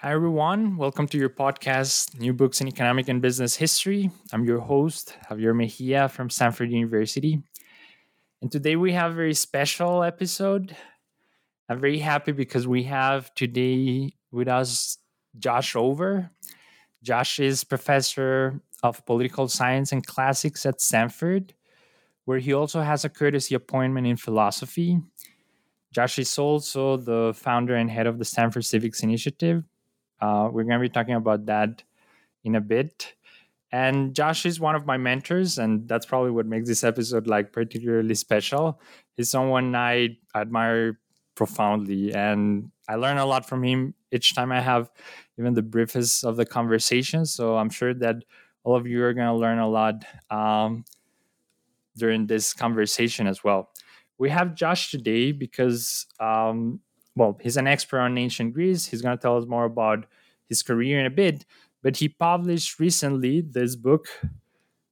Hi, everyone. Welcome to your podcast, New Books in Economic and Business History. I'm your host, Javier Mejia from Stanford University. And today we have a very special episode. I'm very happy because we have today with us Josh Ober. Josh is professor of political science and classics at Stanford, where he also has a courtesy appointment in philosophy. Josh is also the founder and head of the Stanford Civics Initiative, uh, we're going to be talking about that in a bit. And Josh is one of my mentors, and that's probably what makes this episode like particularly special. He's someone I admire profoundly, and I learn a lot from him each time I have even the briefest of the conversation. So I'm sure that all of you are going to learn a lot um, during this conversation as well. We have Josh today because um, well, he's an expert on ancient Greece. He's going to tell us more about his career in a bit. But he published recently this book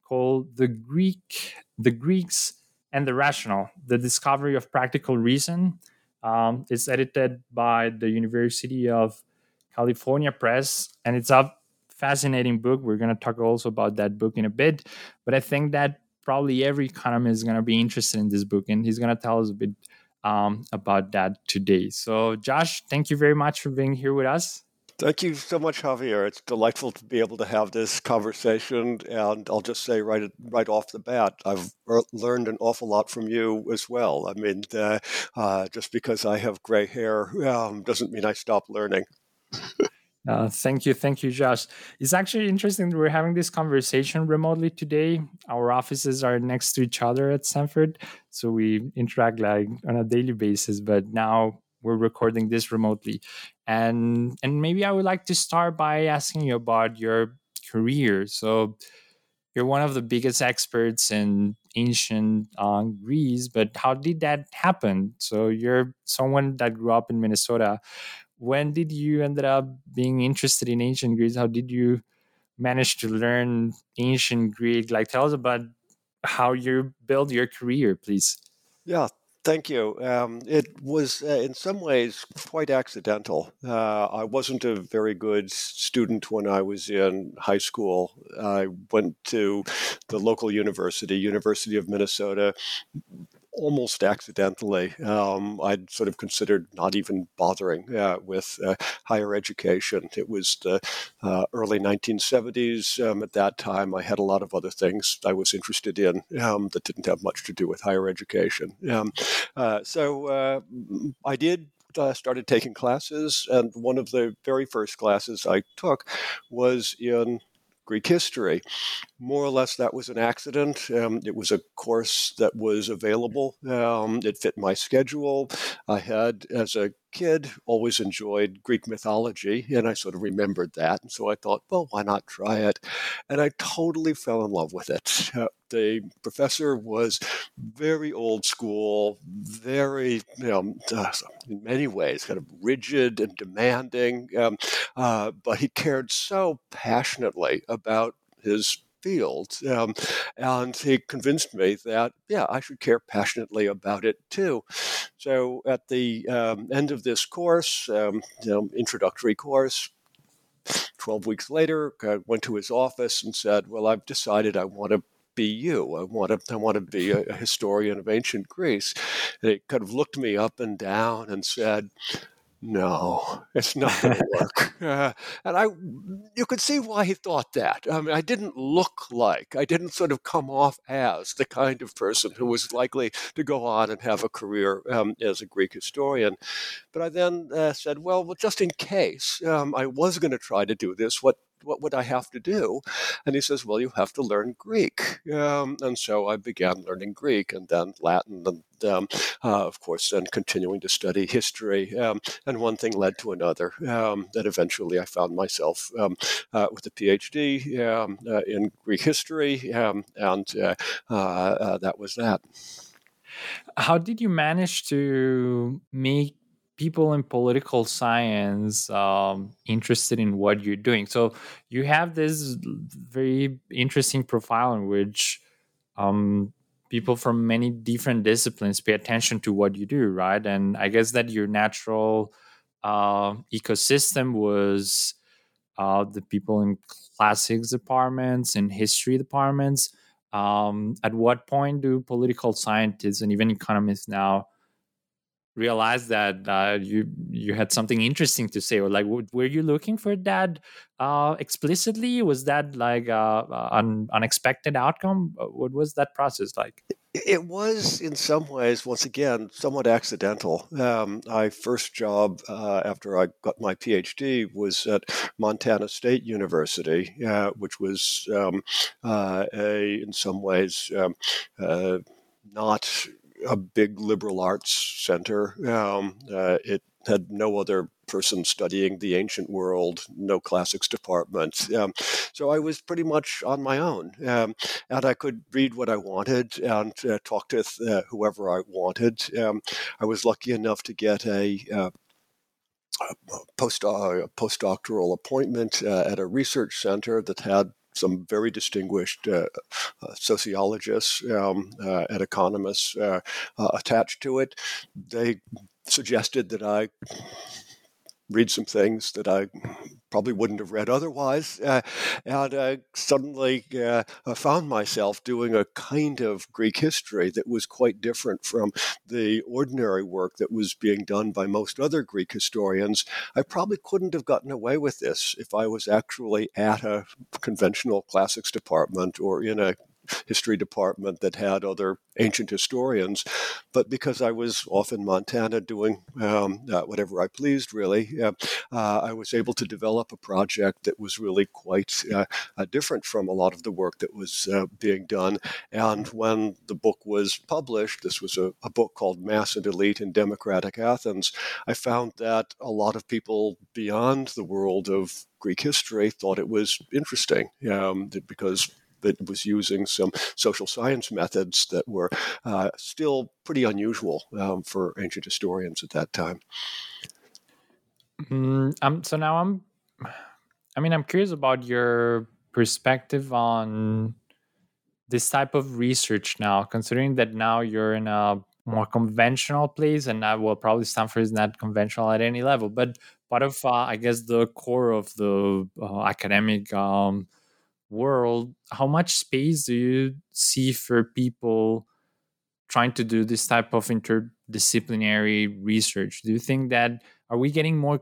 called "The Greek, the Greeks and the Rational: The Discovery of Practical Reason." Um, it's edited by the University of California Press, and it's a fascinating book. We're going to talk also about that book in a bit. But I think that probably every economist is going to be interested in this book, and he's going to tell us a bit um, about that today. So, Josh, thank you very much for being here with us. Thank you so much, Javier. It's delightful to be able to have this conversation. And I'll just say right right off the bat, I've learned an awful lot from you as well. I mean, uh, uh, just because I have gray hair um, doesn't mean I stop learning. Uh, thank you, thank you, Josh. It's actually interesting that we're having this conversation remotely today. Our offices are next to each other at Stanford, so we interact like on a daily basis. But now we're recording this remotely, and and maybe I would like to start by asking you about your career. So you're one of the biggest experts in ancient uh, Greece, but how did that happen? So you're someone that grew up in Minnesota when did you ended up being interested in ancient Greece? How did you manage to learn ancient Greek? Like, tell us about how you built your career, please. Yeah, Thank you. Um, it was, uh, in some ways, quite accidental. Uh, I wasn't a very good student when I was in high school. I went to the local university, University of Minnesota, almost accidentally. Um, I'd sort of considered not even bothering uh, with uh, higher education. It was the uh, early 1970s. Um, at that time, I had a lot of other things I was interested in um, that didn't have much to do with higher education. Um, uh, so uh, I did uh, started taking classes, and one of the very first classes I took was in Greek history. More or less, that was an accident. Um, it was a course that was available. Um, it fit my schedule. I had, as a kid, always enjoyed Greek mythology, and I sort of remembered that. And so I thought, well, why not try it? And I totally fell in love with it. Uh, the professor was very old school, very, you know, uh, in many ways, kind of rigid and demanding, um, uh, but he cared so passionately about his field. Um, and he convinced me that, yeah, I should care passionately about it too. So at the um, end of this course, um, you know, introductory course, 12 weeks later, I went to his office and said, Well, I've decided I want to be you. I want to, I want to be a, a historian of ancient Greece. And he kind of looked me up and down and said, no, it's not going to work. Uh, and I, you could see why he thought that. I mean, I didn't look like, I didn't sort of come off as the kind of person who was likely to go on and have a career um, as a Greek historian. But I then uh, said, well, well, just in case um, I was going to try to do this, what what would I have to do? And he says, well, you have to learn Greek. Um, and so I began learning Greek and then Latin and um, uh, of course, then continuing to study history. Um, and one thing led to another. Um, that eventually I found myself um, uh, with a PhD um, uh, in Greek history, um, and uh, uh, uh, that was that. How did you manage to make people in political science um, interested in what you're doing. So you have this very interesting profile in which um, people from many different disciplines pay attention to what you do, right? And I guess that your natural uh, ecosystem was uh, the people in classics departments and history departments. Um, at what point do political scientists and even economists now realized that uh, you you had something interesting to say or like were you looking for that uh, explicitly? Was that like uh, uh an unexpected outcome? Uh, what was that process like? It was in some ways once again somewhat accidental. Um, my first job uh, after i got my phd was at montana state university which was um, a in some ways um, not a big liberal arts center. Um, uh, it had no other person studying the ancient world, no classics department. Um, so I was pretty much on my own. Um, and I could read what I wanted and uh, talk to uh, whoever I wanted. Um, I was lucky enough to get a uh, post uh, postdoctoral appointment uh, at a research center that had some very distinguished uh, uh, sociologists um, uh, and economists uh, attached to it. They suggested that I read some things that I probably wouldn't have read otherwise. Uh, and I suddenly uh, found myself doing a kind of Greek history that was quite different from the ordinary work that was being done by most other Greek historians. I probably couldn't have gotten away with this if I was actually at a conventional classics department or in a history department that had other ancient historians. But because I was off in Montana doing um, uh, whatever I pleased, really, uh, I was able to develop a project that was really quite uh, uh, different from a lot of the work that was uh, being done. And when the book was published, this was a, a book called Mass and Elite in Democratic Athens, I found that a lot of people beyond the world of Greek history thought it was interesting um, because that was using some social science methods that were uh, still pretty unusual um, for ancient historians at that time. Mm, um, so now I'm, I mean, I'm curious about your perspective on this type of research now, considering that now you're in a more conventional place, and I will probably Stanford is not conventional at any level, but part of, uh, I guess, the core of the uh, academic um, world, how much space do you see for people trying to do this type of interdisciplinary research? Do you think that are we getting more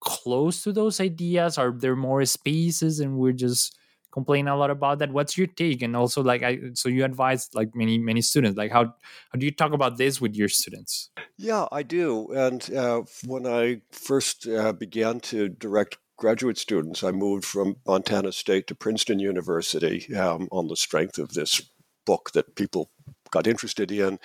close to those ideas? Are there more spaces and we're just complaining a lot about that? What's your take? And also like I so you advise like many, many students, like how how do you talk about this with your students? Yeah, I do. And uh, when I first uh, began to direct graduate students. I moved from Montana State to Princeton University um, on the strength of this book that people got interested in.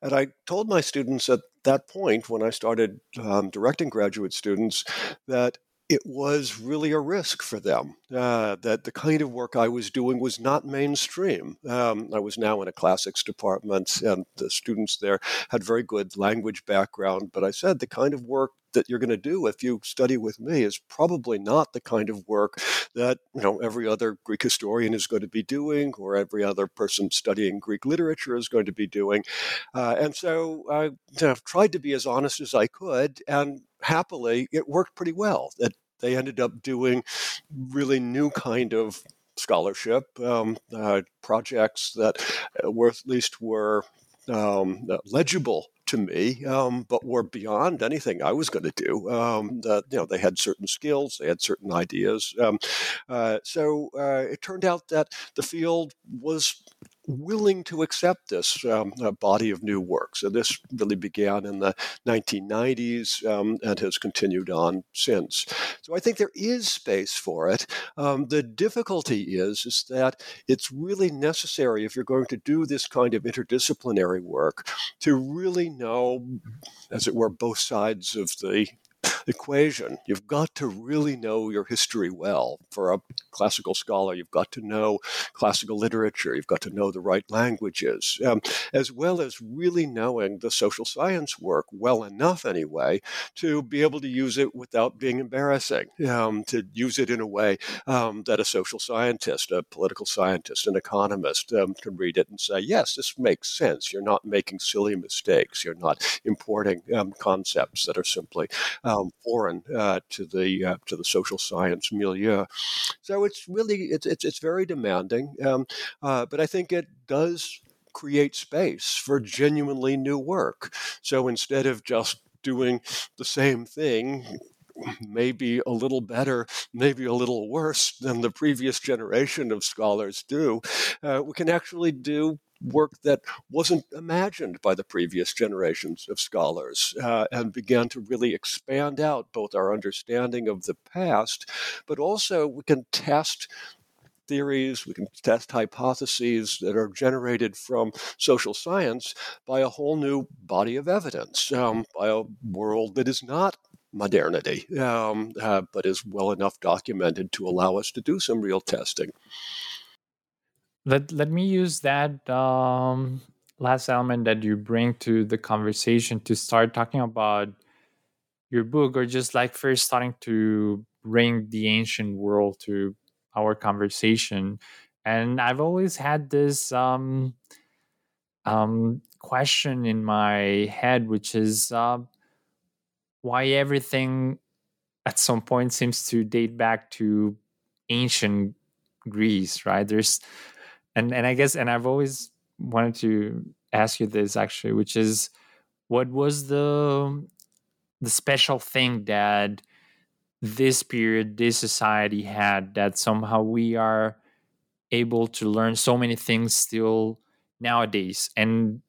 And I told my students at that point, when I started um, directing graduate students, that it was really a risk for them uh, that the kind of work I was doing was not mainstream. Um, I was now in a classics department, and the students there had very good language background. But I said the kind of work that you're going to do if you study with me is probably not the kind of work that you know every other Greek historian is going to be doing, or every other person studying Greek literature is going to be doing. Uh, and so I know, tried to be as honest as I could, and happily, it worked pretty well. That they ended up doing really new kind of scholarship um, uh, projects that uh, were at least were um, legible to me, um, but were beyond anything I was going to do. Um, you know, they had certain skills, they had certain ideas. Um, uh, so uh, it turned out that the field was willing to accept this um, body of new work. So this really began in the 1990s um, and has continued on since. So I think there is space for it. Um, the difficulty is is that it's really necessary if you're going to do this kind of interdisciplinary work to really know, as it were, both sides of the equation. You've got to really know your history well. For a classical scholar, you've got to know classical literature, you've got to know the right languages, um, as well as really knowing the social science work well enough, anyway, to be able to use it without being embarrassing, um, to use it in a way um, that a social scientist, a political scientist, an economist um, can read it and say, yes, this makes sense. You're not making silly mistakes. You're not importing um, concepts that are simply um, foreign uh, to the uh, to the social science milieu. So it's really it's it's, it's very demanding, um, uh, but I think it does create space for genuinely new work. So instead of just doing the same thing maybe a little better, maybe a little worse than the previous generation of scholars do, uh, we can actually do work that wasn't imagined by the previous generations of scholars uh, and began to really expand out both our understanding of the past, but also we can test theories, we can test hypotheses that are generated from social science by a whole new body of evidence, um, by a world that is not modernity, um, uh, but is well enough documented to allow us to do some real testing let let me use that um, last element that you bring to the conversation to start talking about your book or just like first starting to bring the ancient world to our conversation. And i've always had this um, um, question in my head which is uh, why everything at some point seems to date back to ancient greece right? There's and and I guess and I've always wanted to ask you this actually, which is what was the the special thing that this period, this society had that somehow we are able to learn so many things still nowadays. And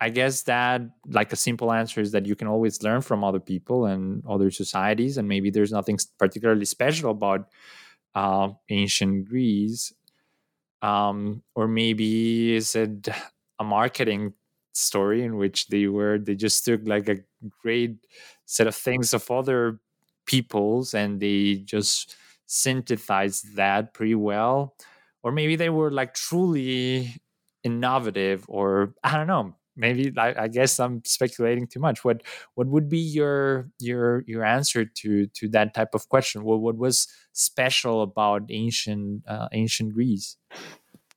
I guess that like a simple answer is that you can always learn from other people and other societies, and maybe there's nothing particularly special about uh, ancient Greece um, or maybe is it a marketing story in which they were they just took like a great set of things of other peoples and they just synthesized that pretty well? Or maybe they were like truly innovative or i don't know maybe I, I, guess i'm speculating too much. What what would be your your your answer to to that type of question? What what was special about ancient uh, ancient greece?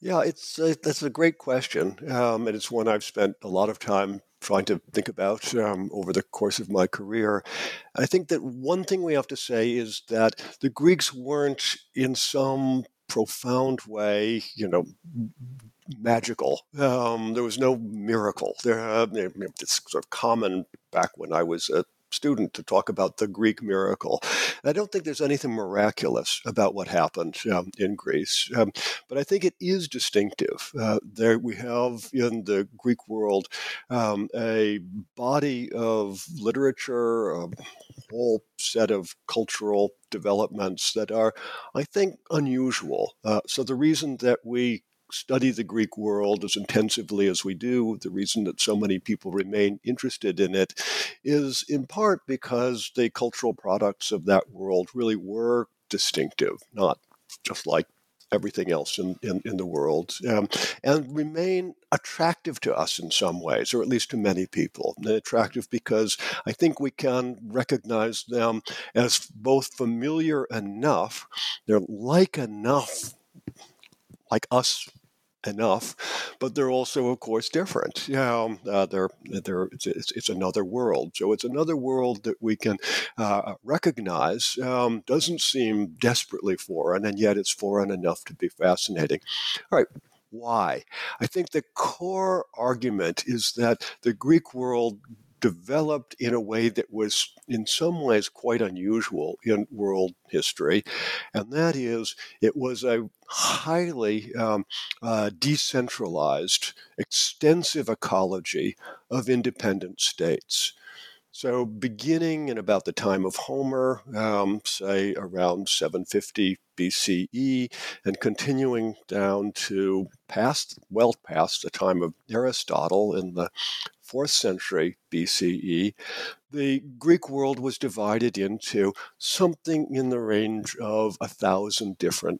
Yeah it's a, that's a great question um, and it's one i've spent a lot of time trying to think about um, over the course of my career. I think that one thing we have to say is that the greeks weren't in some profound way you know magical. Um, there was no miracle. There, uh, it's sort of common back when I was a student to talk about the Greek miracle. I don't think there's anything miraculous about what happened um, in Greece, um, but I think it is distinctive. Uh, there we have in the Greek world um, a body of literature, a whole set of cultural developments that are, I think, unusual. Uh, so the reason that we study the Greek world as intensively as we do, the reason that so many people remain interested in it is in part because the cultural products of that world really were distinctive, not just like everything else in, in, in the world, um, and remain attractive to us in some ways, or at least to many people. They're attractive because I think we can recognize them as both familiar enough, they're like enough like us enough, but they're also, of course, different. Yeah, uh, they're they're it's, it's, it's, another world. So it's another world that we can uh, recognize. Um, doesn't seem desperately foreign, and yet it's foreign enough to be fascinating. All right. Why? I think the core argument is that the Greek world developed in a way that was, in some ways, quite unusual in world history. And that is, it was a highly um, uh, decentralized, extensive ecology of independent states. So, beginning in about the time of Homer, um, say around 750 BCE, and continuing down to past, well past the time of Aristotle in the fourth century BCE, the Greek world was divided into something in the range of a thousand different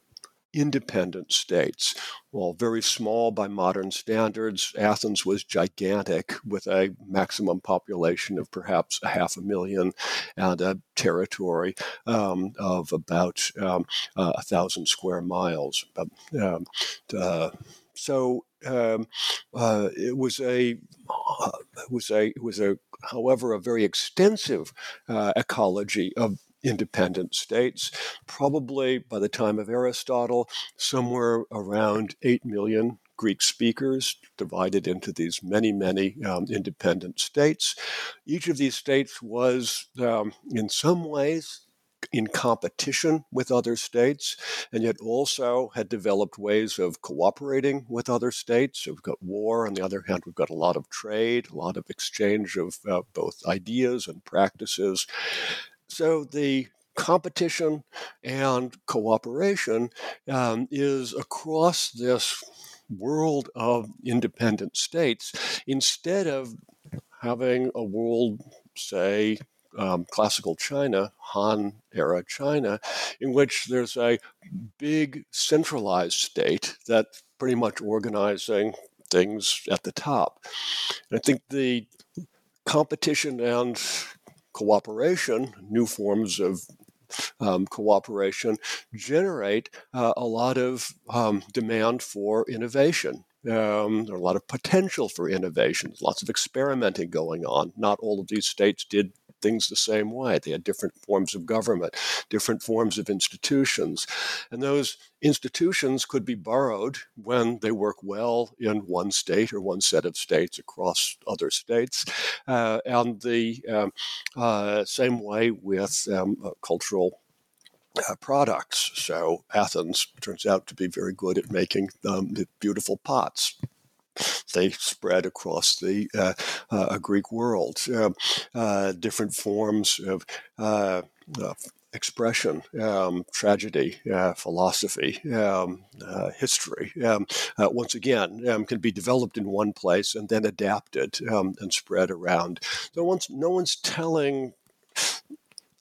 independent states. Well, very small by modern standards, Athens was gigantic with a maximum population of perhaps a half a million and a territory um, of about um, uh, a thousand square miles. Um, uh, so um, uh, it was a uh, it was a was a however a very extensive uh, ecology of independent states. Probably by the time of Aristotle, somewhere around 8 million Greek speakers divided into these many, many um, independent states. Each of these states was, um, in some ways, in competition with other states, and yet also had developed ways of cooperating with other states. So we've got war. On the other hand, we've got a lot of trade, a lot of exchange of uh, both ideas and practices. So the competition and cooperation um, is across this world of independent states instead of having a world, say, um, classical China, Han era China, in which there's a big centralized state that pretty much organizing things at the top. And I think the competition and cooperation, new forms of um, cooperation, generate uh, a lot of um, demand for innovation. Um, are a lot of potential for innovation. lots of experimenting going on. Not all of these states did things the same way. They had different forms of government, different forms of institutions. And those institutions could be borrowed when they work well in one state or one set of states across other states. Uh, and the um, uh, same way with um, uh, cultural uh, products. So Athens turns out to be very good at making um, beautiful pots they spread across the uh, uh, Greek world. Um, uh, different forms of uh, expression, um, tragedy, uh, philosophy, um, uh, history, um, uh, once again, um, can be developed in one place and then adapted um, and spread around. So once no one's telling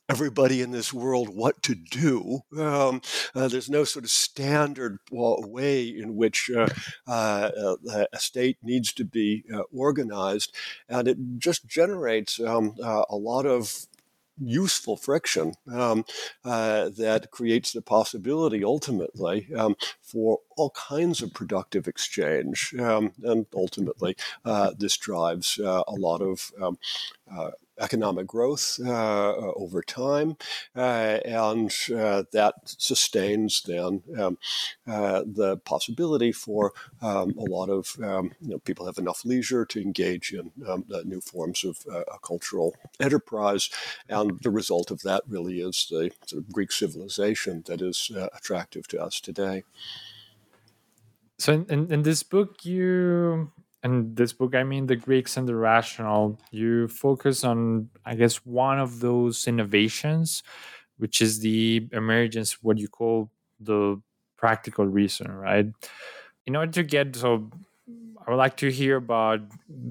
everybody in this world what to do. Um, uh, there's no sort of standard way in which uh, uh, uh, a state needs to be uh, organized, and it just generates um, uh, a lot of useful friction um, uh, that creates the possibility ultimately um, for all kinds of productive exchange. Um, and ultimately, uh, this drives uh, a lot of um, economic growth uh, over time, uh, and uh, that sustains then um, the possibility for um, a lot of um, you know, people have enough leisure to engage in um, new forms of cultural enterprise, and the result of that really is the sort of Greek civilization that is attractive to us today. So in, in, in, this book, you and this book, I mean, The Greeks and the Rational, you focus on, I guess, one of those innovations, which is the emergence, what you call the practical reason, right? In order to get, so I would like to hear about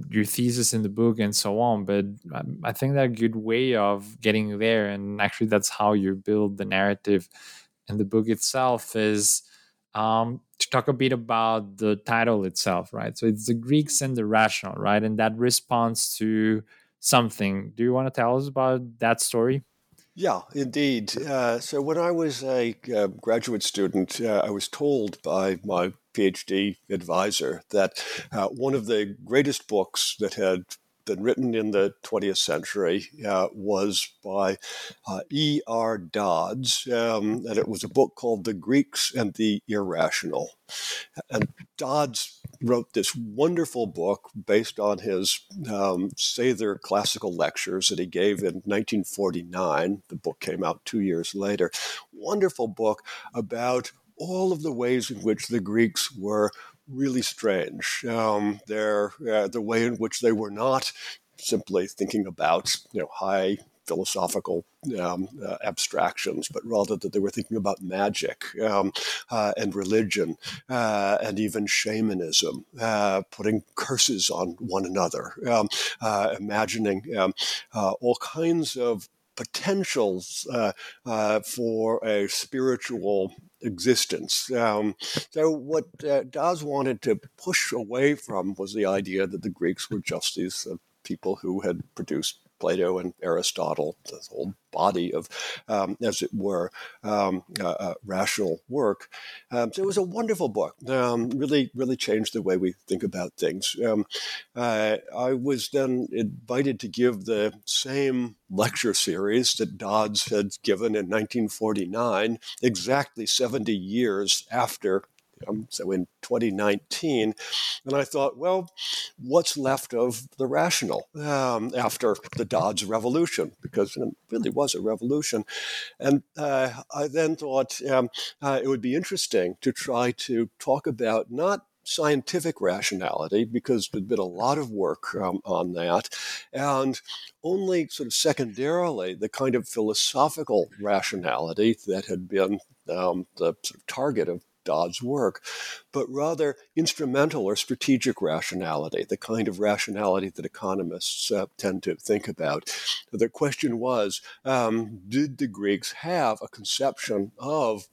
your thesis in the book and so on, but I think that a good way of getting there, and actually that's how you build the narrative in the book itself, is um, to talk a bit about the title itself, right? So it's the Greeks and the rational, right? And that responds to something. Do you want to tell us about that story? Yeah, indeed. Uh, so when I was a uh, graduate student, uh, I was told by my PhD advisor that uh, one of the greatest books that had been written in the 20th century uh, was by uh, E.R. Dodds, um, and it was a book called The Greeks and the Irrational. And Dodds wrote this wonderful book based on his um, Sather classical lectures that he gave in 1949. The book came out two years later. Wonderful book about all of the ways in which the Greeks were really strange. Um, their uh, the way in which they were not simply thinking about you know high philosophical um, uh, abstractions, but rather that they were thinking about magic um, uh, and religion uh, and even shamanism, uh, putting curses on one another, um, uh, imagining um, uh, all kinds of potentials for a spiritual existence. Um, so, what uh, Dodds wanted to push away from was the idea that the Greeks were just these uh, people who had produced Plato and Aristotle, the whole body of, um, as it were, um, uh, uh, rational work. Um, so it was a wonderful book. Um, really, really changed the way we think about things. Um, uh, I was then invited to give the same lecture series that Dodds had given in 1949, exactly 70 years after um, so in 2019. And I thought, well, what's left of the rational um, after the Dodds revolution? Because it really was a revolution. And uh, I then thought um, uh, it would be interesting to try to talk about not scientific rationality because there'd been a lot of work um, on that, and only sort of secondarily the kind of philosophical rationality that had been um, the sort of target of Dodds' work, but rather instrumental or strategic rationality, the kind of rationality that economists uh, tend to think about. The question was um, did the Greeks have a conception of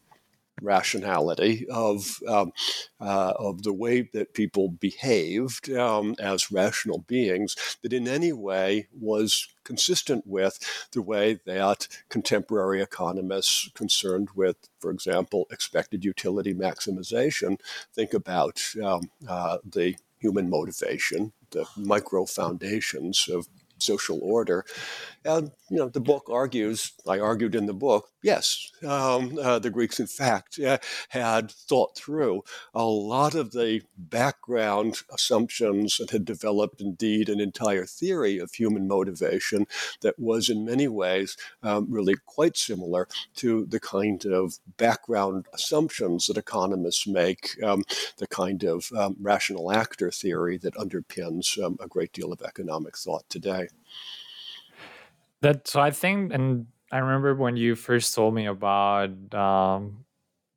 rationality of um, uh, of the way that people behaved um, as rational beings that in any way was consistent with the way that contemporary economists concerned with, for example, expected utility maximization think about um, uh, the human motivation, the micro foundations of social order. And you know, the book argues. I argued in the book. Yes, um, uh, the Greeks, in fact, uh, had thought through a lot of the background assumptions and had developed, indeed, an entire theory of human motivation that was, in many ways, um, really quite similar to the kind of background assumptions that economists make, um, the kind of um, rational actor theory that underpins um, a great deal of economic thought today. That so I think, and I remember when you first told me about um,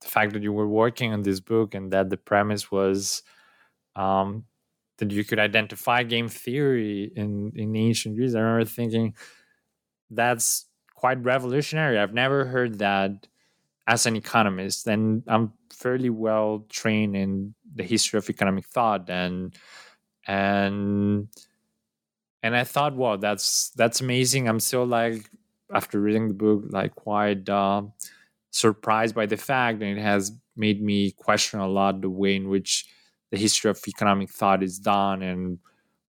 the fact that you were working on this book and that the premise was um, that you could identify game theory in in ancient Greece. I remember thinking that's quite revolutionary. I've never heard that as an economist, and I'm fairly well trained in the history of economic thought and and and I thought, wow, that's that's amazing. I'm still like after reading the book, like quite uh, surprised by the fact, and it has made me question a lot the way in which the history of economic thought is done, and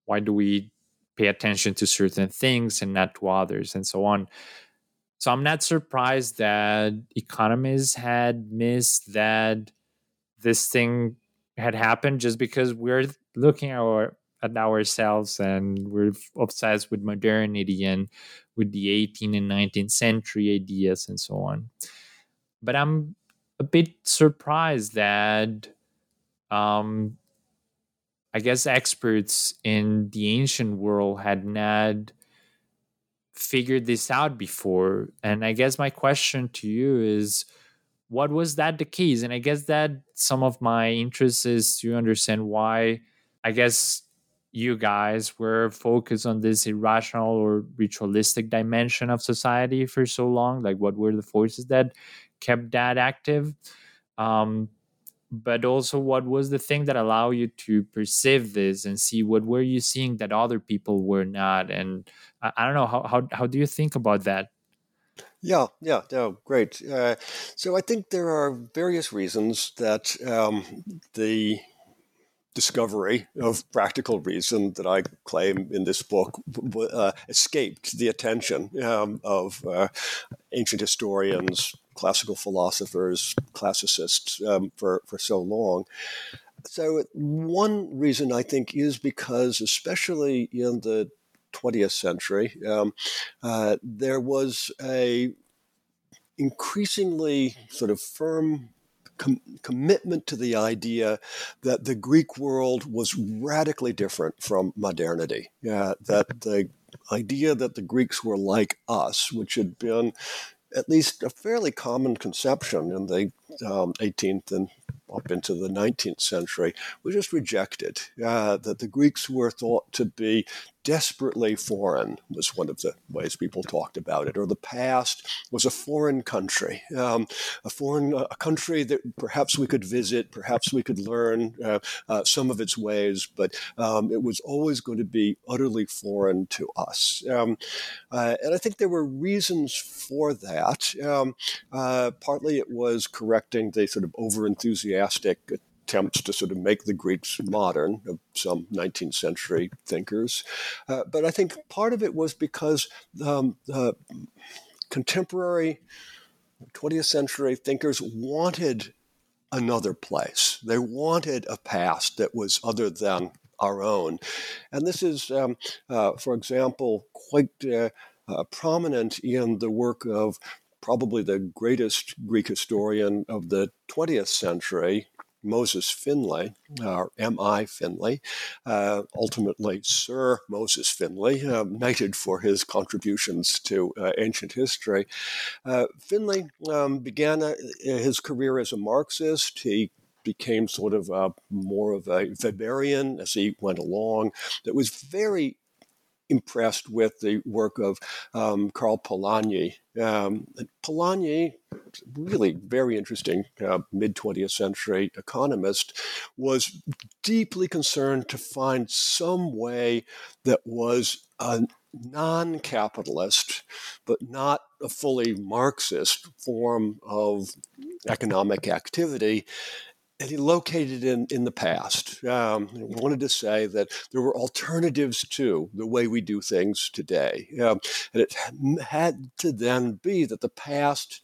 why do we pay attention to certain things and not to others, and so on. So I'm not surprised that economists had missed that this thing had happened just because we're looking at our at ourselves and we're obsessed with modernity and with the 18th and 19th century ideas and so on. But I'm a bit surprised that um, I guess experts in the ancient world had not figured this out before. And I guess my question to you is what was that the case? And I guess that some of my interest is to understand why I guess you guys were focused on this irrational or ritualistic dimension of society for so long? Like what were the forces that kept that active? Um, but also what was the thing that allowed you to perceive this and see what were you seeing that other people were not? And i, I don't know how, how how do you think about that? Yeah, yeah, no, great. Uh, so I think there are various reasons that um, the discovery of practical reason that I claim in this book uh, escaped the attention um, of uh, ancient historians, classical philosophers, classicists um, for, for so long. So, one reason I think is because, especially in the 20th century, um, uh, there was a increasingly sort of firm com- commitment to the idea that the Greek world was radically different from modernity. Yeah, that the idea that the Greeks were like us, which had been at least a fairly common conception in the um, 18th and up into the 19th century was just rejected. Uh, that the Greeks were thought to be desperately foreign was one of the ways people talked about it, or the past was a foreign country, um, a foreign a country that perhaps we could visit, perhaps we could learn uh, uh, some of its ways, but um, it was always going to be utterly foreign to us. Um, uh, and I think there were reasons for that. Um, uh, partly it was correcting the sort of over enthusiastic attempts to sort of make the Greeks modern of some 19th century thinkers. Uh, but I think part of it was because um, contemporary 20th century thinkers wanted another place. They wanted a past that was other than our own. And this is, um, uh, for example, quite uh, uh, prominent in the work of probably the greatest Greek historian of the 20th century, Moses Finley, or M.I. Finley, uh, ultimately Sir Moses Finley, uh, knighted for his contributions to uh, ancient history. Uh, Finley um, began uh, his career as a Marxist. He became sort of a, more of a Weberian as he went along. That was very impressed with the work of um, Karl Polanyi. Um, Polanyi, really very interesting uh, mid 20th century economist, was deeply concerned to find some way that was a non capitalist, but not a fully Marxist form of economic activity and he located in in the past. Um, wanted to say that there were alternatives to the way we do things today, um, and it had to then be that the past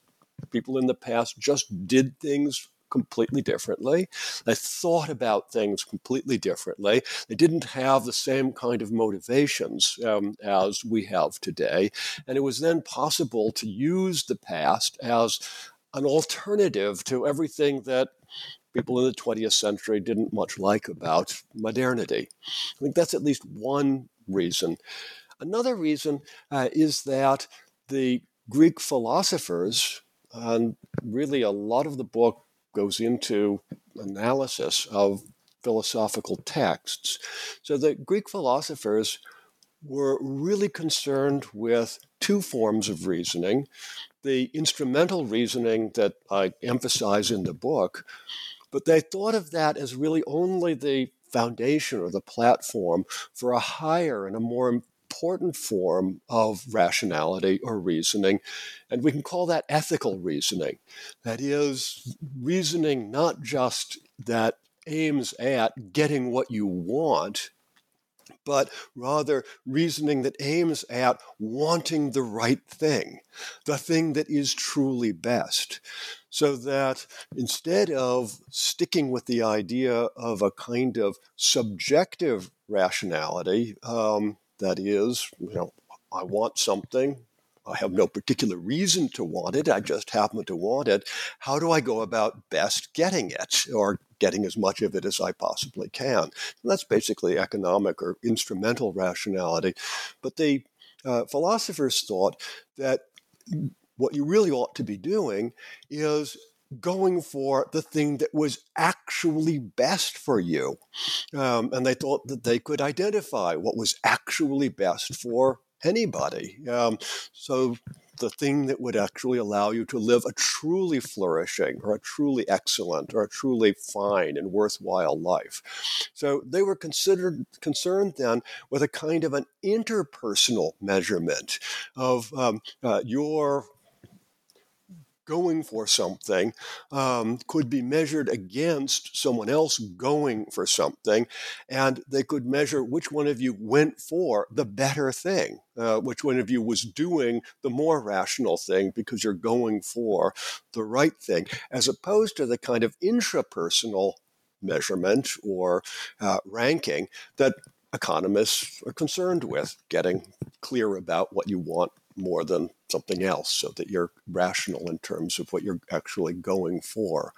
people in the past just did things completely differently. They thought about things completely differently. They didn't have the same kind of motivations um, as we have today. And it was then possible to use the past as an alternative to everything that people in the 20th century didn't much like about modernity. I think that's at least one reason. Another reason uh, is that the Greek philosophers, and really a lot of the book goes into analysis of philosophical texts. So the Greek philosophers were really concerned with two forms of reasoning the instrumental reasoning that I emphasize in the book, but they thought of that as really only the foundation or the platform for a higher and a more important form of rationality or reasoning. And we can call that ethical reasoning. That is, reasoning not just that aims at getting what you want, but rather reasoning that aims at wanting the right thing, the thing that is truly best. So that instead of sticking with the idea of a kind of subjective rationality, um, that is, you know, I want something, I have no particular reason to want it. I just happen to want it. How do I go about best getting it or getting as much of it as I possibly can? And that's basically economic or instrumental rationality. But the uh, philosophers thought that what you really ought to be doing is going for the thing that was actually best for you. Um, and they thought that they could identify what was actually best for anybody. Um, so the thing that would actually allow you to live a truly flourishing or a truly excellent or a truly fine and worthwhile life. So they were considered concerned then with a kind of an interpersonal measurement of um, uh, your going for something um, could be measured against someone else going for something, and they could measure which one of you went for the better thing, uh, which one of you was doing the more rational thing because you're going for the right thing, as opposed to the kind of intrapersonal measurement or uh, ranking that economists are concerned with getting clear about what you want more than something else so that you're rational in terms of what you're actually going for.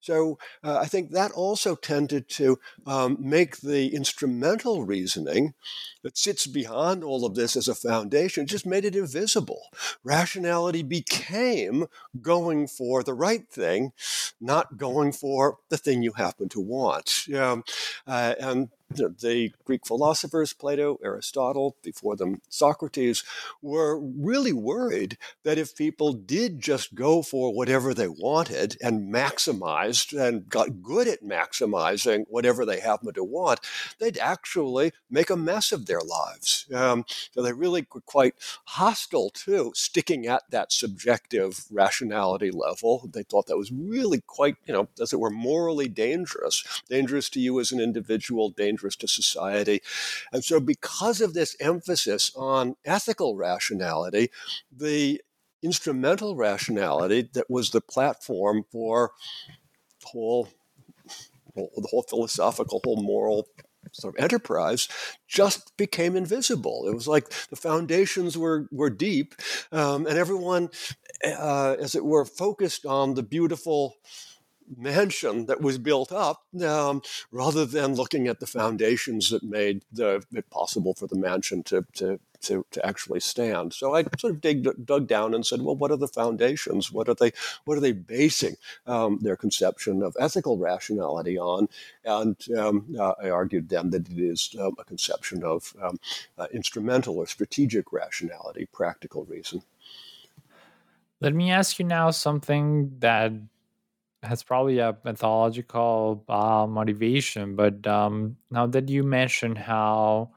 So uh, I think that also tended to um, make the instrumental reasoning that sits behind all of this as a foundation, just made it invisible. Rationality became going for the right thing, not going for the thing you happen to want. Um, uh, and the Greek philosophers, Plato, Aristotle, before them Socrates, were really worried that if people did just go for whatever they wanted and maximized and got good at maximizing whatever they happened to want, they'd actually make a mess of their lives. Um, so they really were quite hostile to sticking at that subjective rationality level. They thought that was really quite, you know, as it were, morally dangerous, dangerous to you as an individual, dangerous dangerous to society. And so, because of this emphasis on ethical rationality, the instrumental rationality that was the platform for the whole, the whole philosophical, whole moral sort of enterprise just became invisible. It was like the foundations were were deep, um, and everyone, uh, as it were, focused on the beautiful mansion that was built up um, rather than looking at the foundations that made the, it possible for the mansion to, to, to, to actually stand. So I sort of dig, dug down and said, well, what are the foundations? What are they, what are they basing um, their conception of ethical rationality on? And um, uh, I argued then that it is um, a conception of um, uh, instrumental or strategic rationality, practical reason. Let me ask you now something that has probably a mythological uh, motivation. But um, now that you mentioned how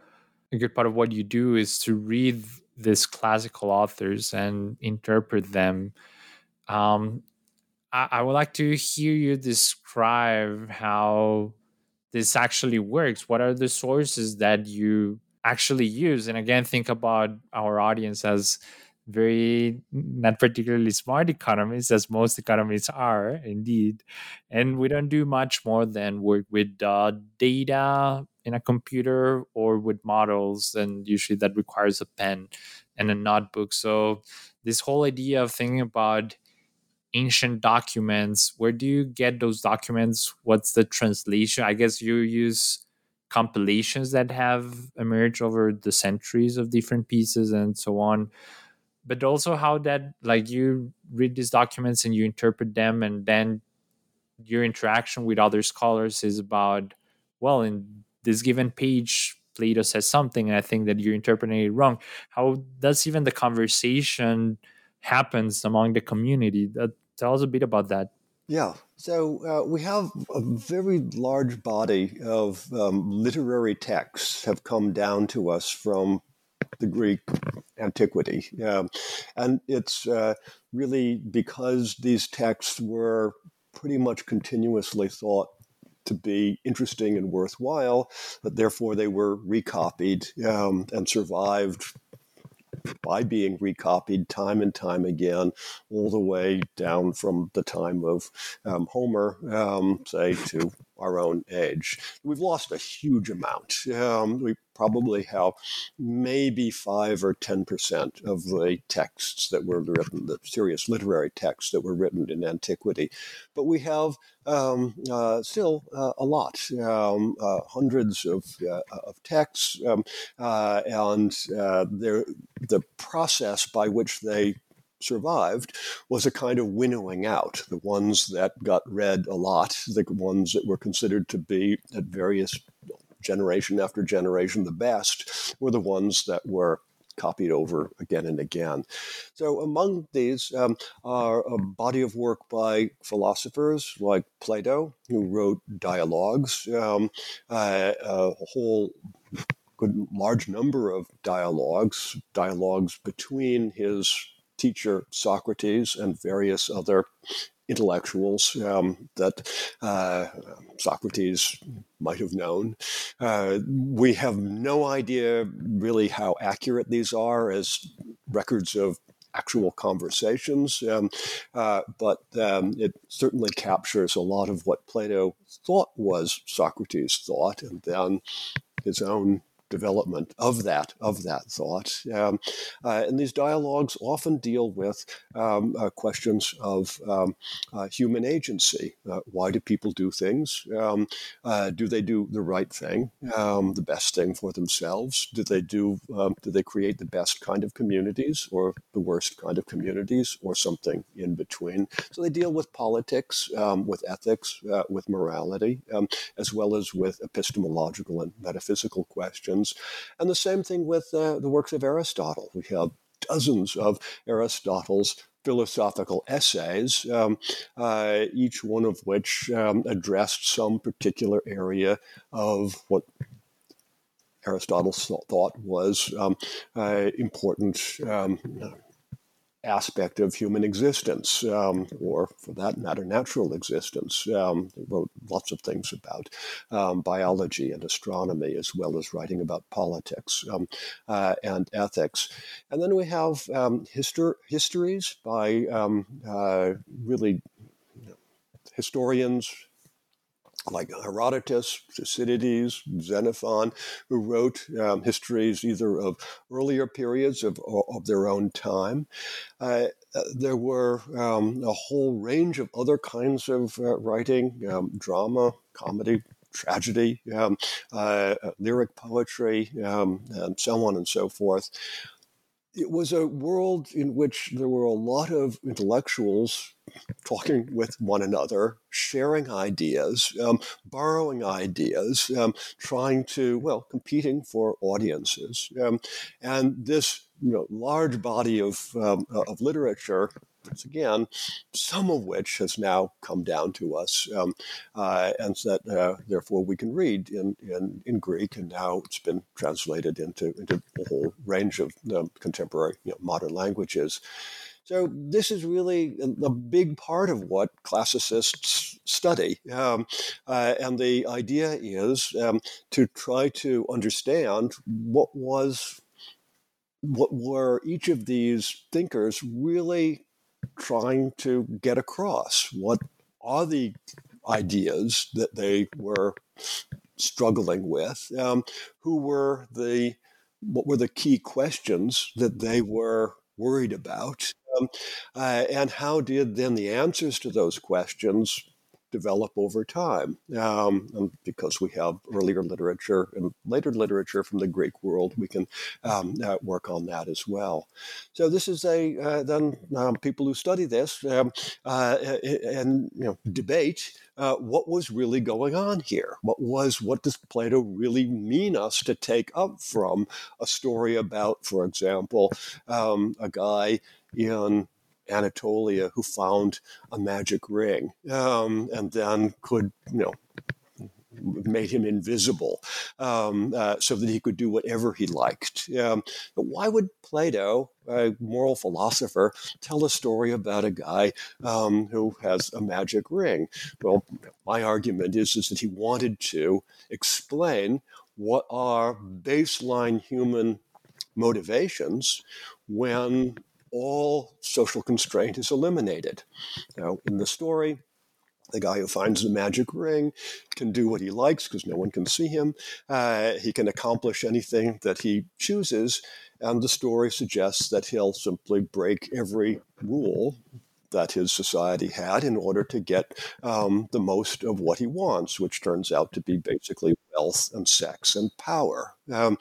a good part of what you do is to read these classical authors and interpret them, um, I, I would like to hear you describe how this actually works. What are the sources that you actually use? And again, think about our audience as very not particularly smart economists, as most economists are indeed. And we don't do much more than work with uh, data in a computer or with models, and usually that requires a pen and a notebook. So, this whole idea of thinking about ancient documents, where do you get those documents? What's the translation? I guess you use compilations that have emerged over the centuries of different pieces and so on but also how that like you read these documents and you interpret them and then your interaction with other scholars is about well in this given page plato says something and i think that you're interpreting it wrong. How does even the conversation happens among the community? Uh, tell us a bit about that. Yeah. So uh, we have a very large body of um, literary texts have come down to us from the Greek antiquity. And it's uh, really because these texts were pretty much continuously thought to be interesting and worthwhile, that therefore they were recopied um, and survived by being recopied time and time again, all the way down from the time of um, Homer, um, say, to our own age. We've lost a huge amount. Um, we probably have maybe five or ten percent of the texts that were written, the serious literary texts that were written in antiquity, but we have um, uh, still uh, a lot, um, uh, hundreds of, uh, of texts, um, uh, and uh, the process by which they survived was a kind of winnowing out. The ones that got read a lot, the ones that were considered to be at various generation after generation the best, were the ones that were copied over again and again. So among these um, are a body of work by philosophers like Plato, who wrote dialogues, um, uh, a whole good large number of dialogues, dialogues between his teacher Socrates and various other intellectuals um, that uh, Socrates might have known. Uh, we have no idea really how accurate these are as records of actual conversations, um, uh, but um, it certainly captures a lot of what Plato thought was Socrates' thought, and then his own development of that of that thought. Um, uh, and these dialogues often deal with um, uh, questions of um, uh, human agency. Uh, why do people do things? Um, uh, do they do the right thing, um, the best thing for themselves? Do they do um, do they create the best kind of communities or the worst kind of communities or something in between? So they deal with politics, with ethics, uh, with morality, as well as with epistemological and metaphysical questions and the same thing with uh, the works of Aristotle. We have dozens of Aristotle's philosophical essays, um, uh, each one of which um, addressed some particular area of what Aristotle thought was um, uh, important um, aspect of human existence, um, or for that matter, natural existence. Um, he wrote lots of things about um, biology and astronomy, as well as writing about politics um, uh, and ethics. And then we have um, histor- histories by um, uh, really historians, like Herodotus, Thucydides, Xenophon, who wrote um, histories either of earlier periods of, of their own time. Uh, there were um, a whole range of other kinds of uh, writing, um, drama, comedy, tragedy, um, uh, lyric poetry, um, and so on and so forth. It was a world in which there were a lot of intellectuals talking with one another, sharing ideas, um, borrowing ideas, um, trying to, well, competing for audiences. Um, and this you know, large body of, um, of literature once again, some of which has now come down to us, um, uh, and that uh, therefore we can read in, in, in Greek, and now it's been translated into, into a whole range of um, contemporary you know, modern languages. So this is really a big part of what classicists study, um, uh, and the idea is um, to try to understand what was, what were each of these thinkers really trying to get across. What are the ideas that they were struggling with? Um, who were the what were the key questions that they were worried about? Um, uh, and how did then the answers to those questions develop over time? Um, because we have earlier literature and later literature from the Greek world, we can um, uh, work on that as well. So this is a uh, then um, people who study this um, uh, and you know debate uh, what was really going on here. What was what does Plato really mean us to take up from a story about, for example, um, a guy in Anatolia who found a magic ring um, and then could, you know, made him invisible um, uh, so that he could do whatever he liked. Um, but why would Plato, a moral philosopher, tell a story about a guy um, who has a magic ring? Well, my argument is, is that he wanted to explain what are baseline human motivations when all social constraint is eliminated. Now, in the story, the guy who finds the magic ring can do what he likes because no one can see him. Uh, he can accomplish anything that he chooses. And the story suggests that he'll simply break every rule that his society had in order to get um, the most of what he wants, which turns out to be basically wealth and sex and power. Um,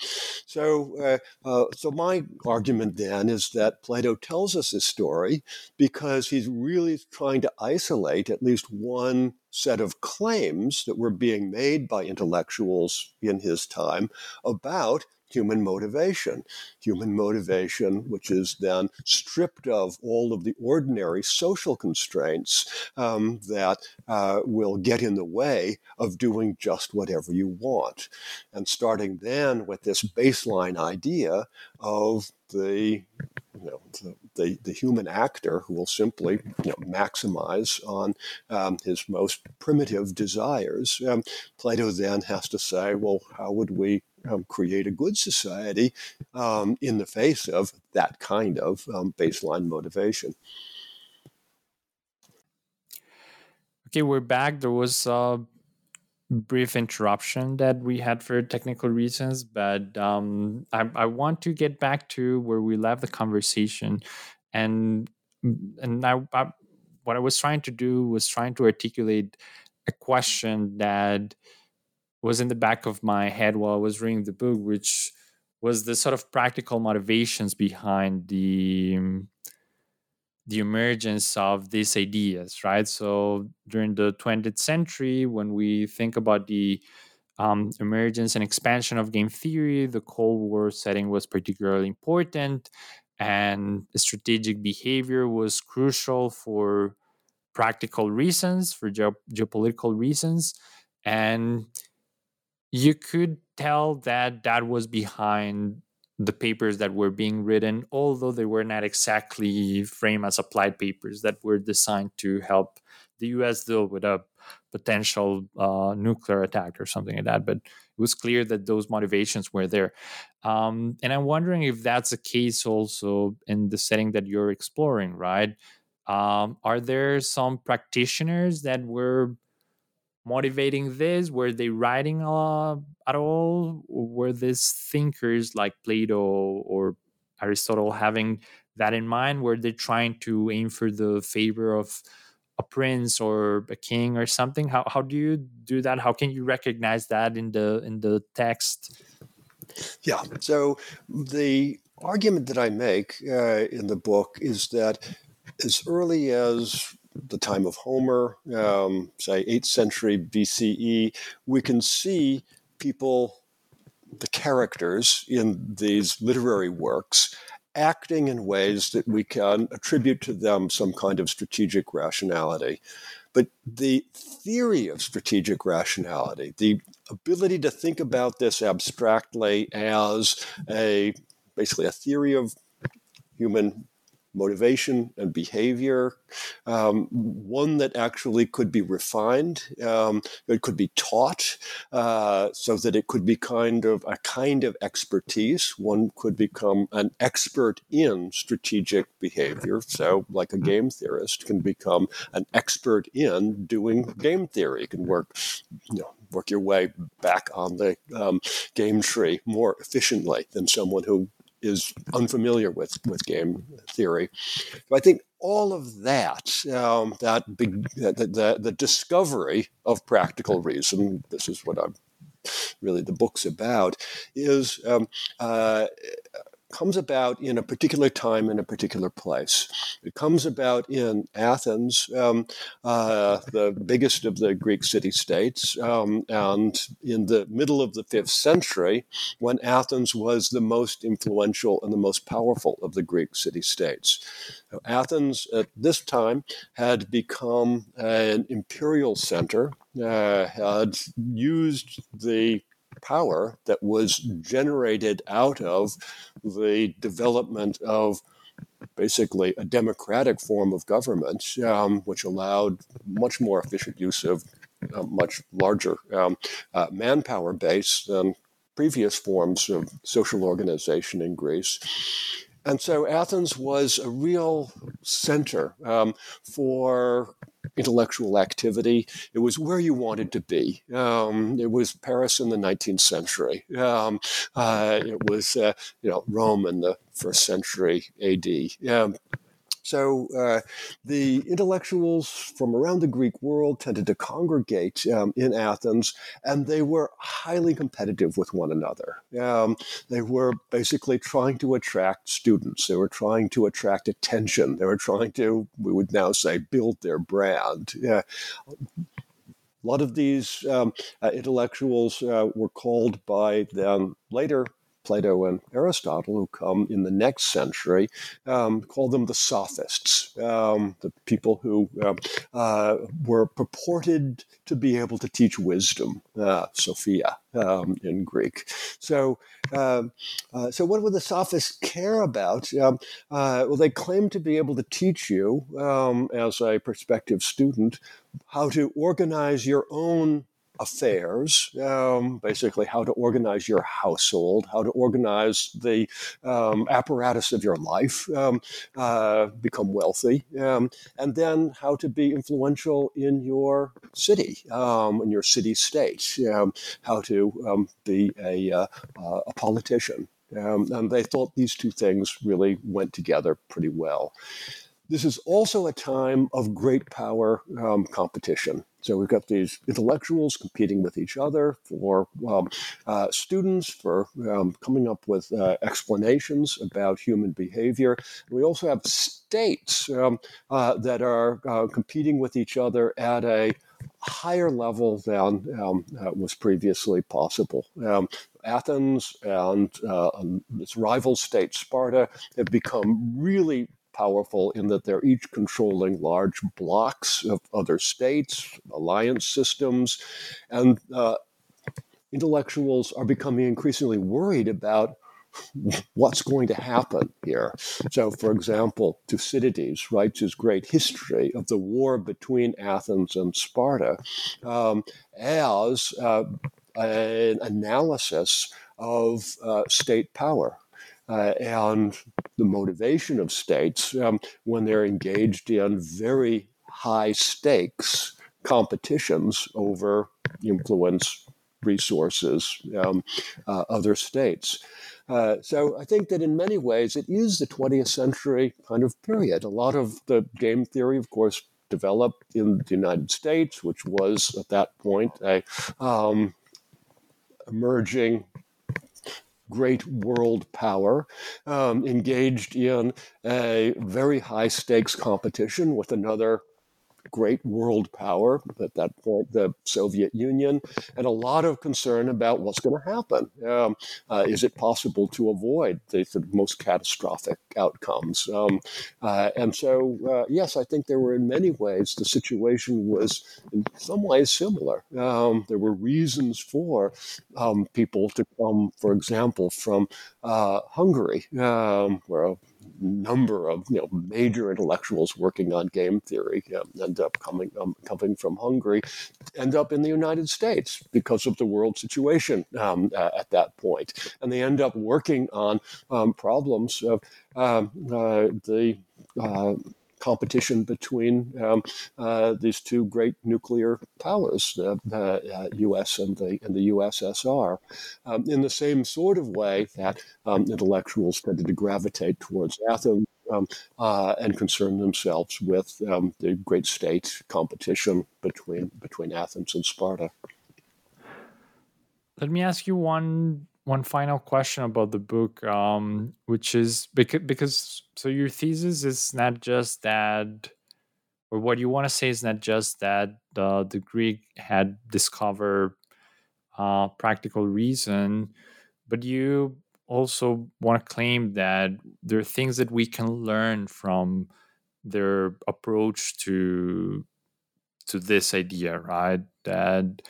so, uh, uh, so my argument then is that Plato tells us this story because he's really trying to isolate at least one set of claims that were being made by intellectuals in his time about human motivation. Human motivation, which is then stripped of all of the ordinary social constraints um, that uh, will get in the way of doing just whatever you want. And starting then with this baseline idea of the you know, the, the, human actor who will simply you know, maximize on um, his most primitive desires. Um, Plato then has to say, well, how would we um, create a good society um, in the face of that kind of um, baseline motivation? Okay, we're back. There was a brief interruption that we had for technical reasons, but um, I, I, want to get back to where we left the conversation, and and I, I, what I was trying to do was trying to articulate a question that was in the back of my head while I was reading the book, which was the sort of practical motivations behind the the emergence of these ideas, right? So during the 20th century, when we think about the um, emergence and expansion of game theory, the Cold War setting was particularly important, and strategic behavior was crucial for practical reasons, for ge- geopolitical reasons, and you could tell that that was behind the papers that were being written, although they were not exactly framed as applied papers that were designed to help the US deal with a potential uh, nuclear attack or something like that. But it was clear that those motivations were there. Um, and I'm wondering if that's the case also in the setting that you're exploring, right? Um, are there some practitioners that were motivating this? Were they writing uh, at all? Were these thinkers like Plato or Aristotle having that in mind? Were they trying to aim for the favor of a prince or a king or something? How how do you do that? How can you recognize that in the in the text? Yeah. So the argument that I make uh, in the book is that as early as the time of Homer, um, say 8th century BCE, we can see people, the characters in these literary works, acting in ways that we can attribute to them some kind of strategic rationality. But the theory of strategic rationality, the ability to think about this abstractly as a basically a theory of human motivation and behavior, um, one that actually could be refined, um, it could be taught, uh, so that it could be kind of a kind of expertise. One could become an expert in strategic behavior. So, like a game theorist can become an expert in doing game theory. You can work, you know, work your way back on the um, game tree more efficiently than someone who is unfamiliar with with game theory. I think all of that, um, that big, the, the, the discovery of practical reason. This is what I'm really the book's about. Is um, uh, comes about in a particular time in a particular place. It comes about in Athens, um, uh, the biggest of the Greek city states, um, and in the middle of the fifth century, when Athens was the most influential and the most powerful of the Greek city states. Athens at this time had become an imperial center, uh, had used the power that was generated out of the development of basically a democratic form of government, um, which allowed much more efficient use of a much larger um, uh, manpower base than previous forms of social organization in Greece. And so Athens was a real center um, for intellectual activity. It was where you wanted to be. Um, it was Paris in the 19th century. Um, uh, it was, uh, you know, Rome in the first century AD. Um, so uh, the intellectuals from around the Greek world tended to congregate um, in Athens, and they were highly competitive with one another. Um, they were basically trying to attract students. They were trying to attract attention. They were trying to, we would now say, build their brand. A lot of these um, uh, intellectuals uh, were called by them later Plato and Aristotle, who come in the next century, um, call them the sophists, um, the people who um, uh, were purported to be able to teach wisdom, uh, Sophia um, in Greek. So, um, uh, so what would the sophists care about? Um, uh, well, they claim to be able to teach you, as a prospective student, how to organize your own affairs, um, basically how to organize your household, how to organize the um, apparatus of your life, um, uh, become wealthy, um, and then how to be influential in your city, um, in your city state, um, how to be a, uh, a politician. and they thought these two things really went together pretty well. This is also a time of great power um, competition. So we've got these intellectuals competing with each other for um, uh, students, for um, coming up with uh, explanations about human behavior. And we also have states um, uh, that are uh, competing with each other at a higher level than um, was previously possible. Um, Athens and uh, its rival state Sparta have become really powerful in that they're each controlling large blocks of other states, alliance systems, and uh, intellectuals are becoming increasingly worried about what's going to happen here. So, for example, Thucydides writes his great history of the war between Athens and Sparta um, as uh, an analysis of uh, state power. Uh, and the motivation of states um, when they're engaged in very high stakes competitions over influence, resources, um, uh, other states. Uh, so I think that in many ways it is the 20th century kind of period. A lot of the game theory, of course, developed in the United States, which was at that point a um, emerging great world power, um, engaged in a very high stakes competition with another great world power, at that point, the Soviet Union, and a lot of concern about what's going to happen. Um, uh, is it possible to avoid the, the most catastrophic outcomes? Um, uh, and so, uh, yes, I think there were in many ways, the situation was in some ways similar. Um, there were reasons for um, people to come, for example, from uh, Hungary, um, where number of you know major intellectuals working on game theory end up coming um, coming from Hungary, end up in the United States because of the world situation um, uh, at that point, and they end up working on um, problems of um, uh, the uh, competition between um, uh, these two great nuclear powers, the uh, U.S. and the and the USSR, um, in the same sort of way that um, intellectuals tended to gravitate towards Athens. Um, uh, and concern themselves with um, the great state competition between between Athens and Sparta. Let me ask you one one final question about the book, um, which is because because so your thesis is not just that, or what you want to say is not just that the the Greek had discovered uh, practical reason, but you also want to claim that there are things that we can learn from their approach to to this idea, right? That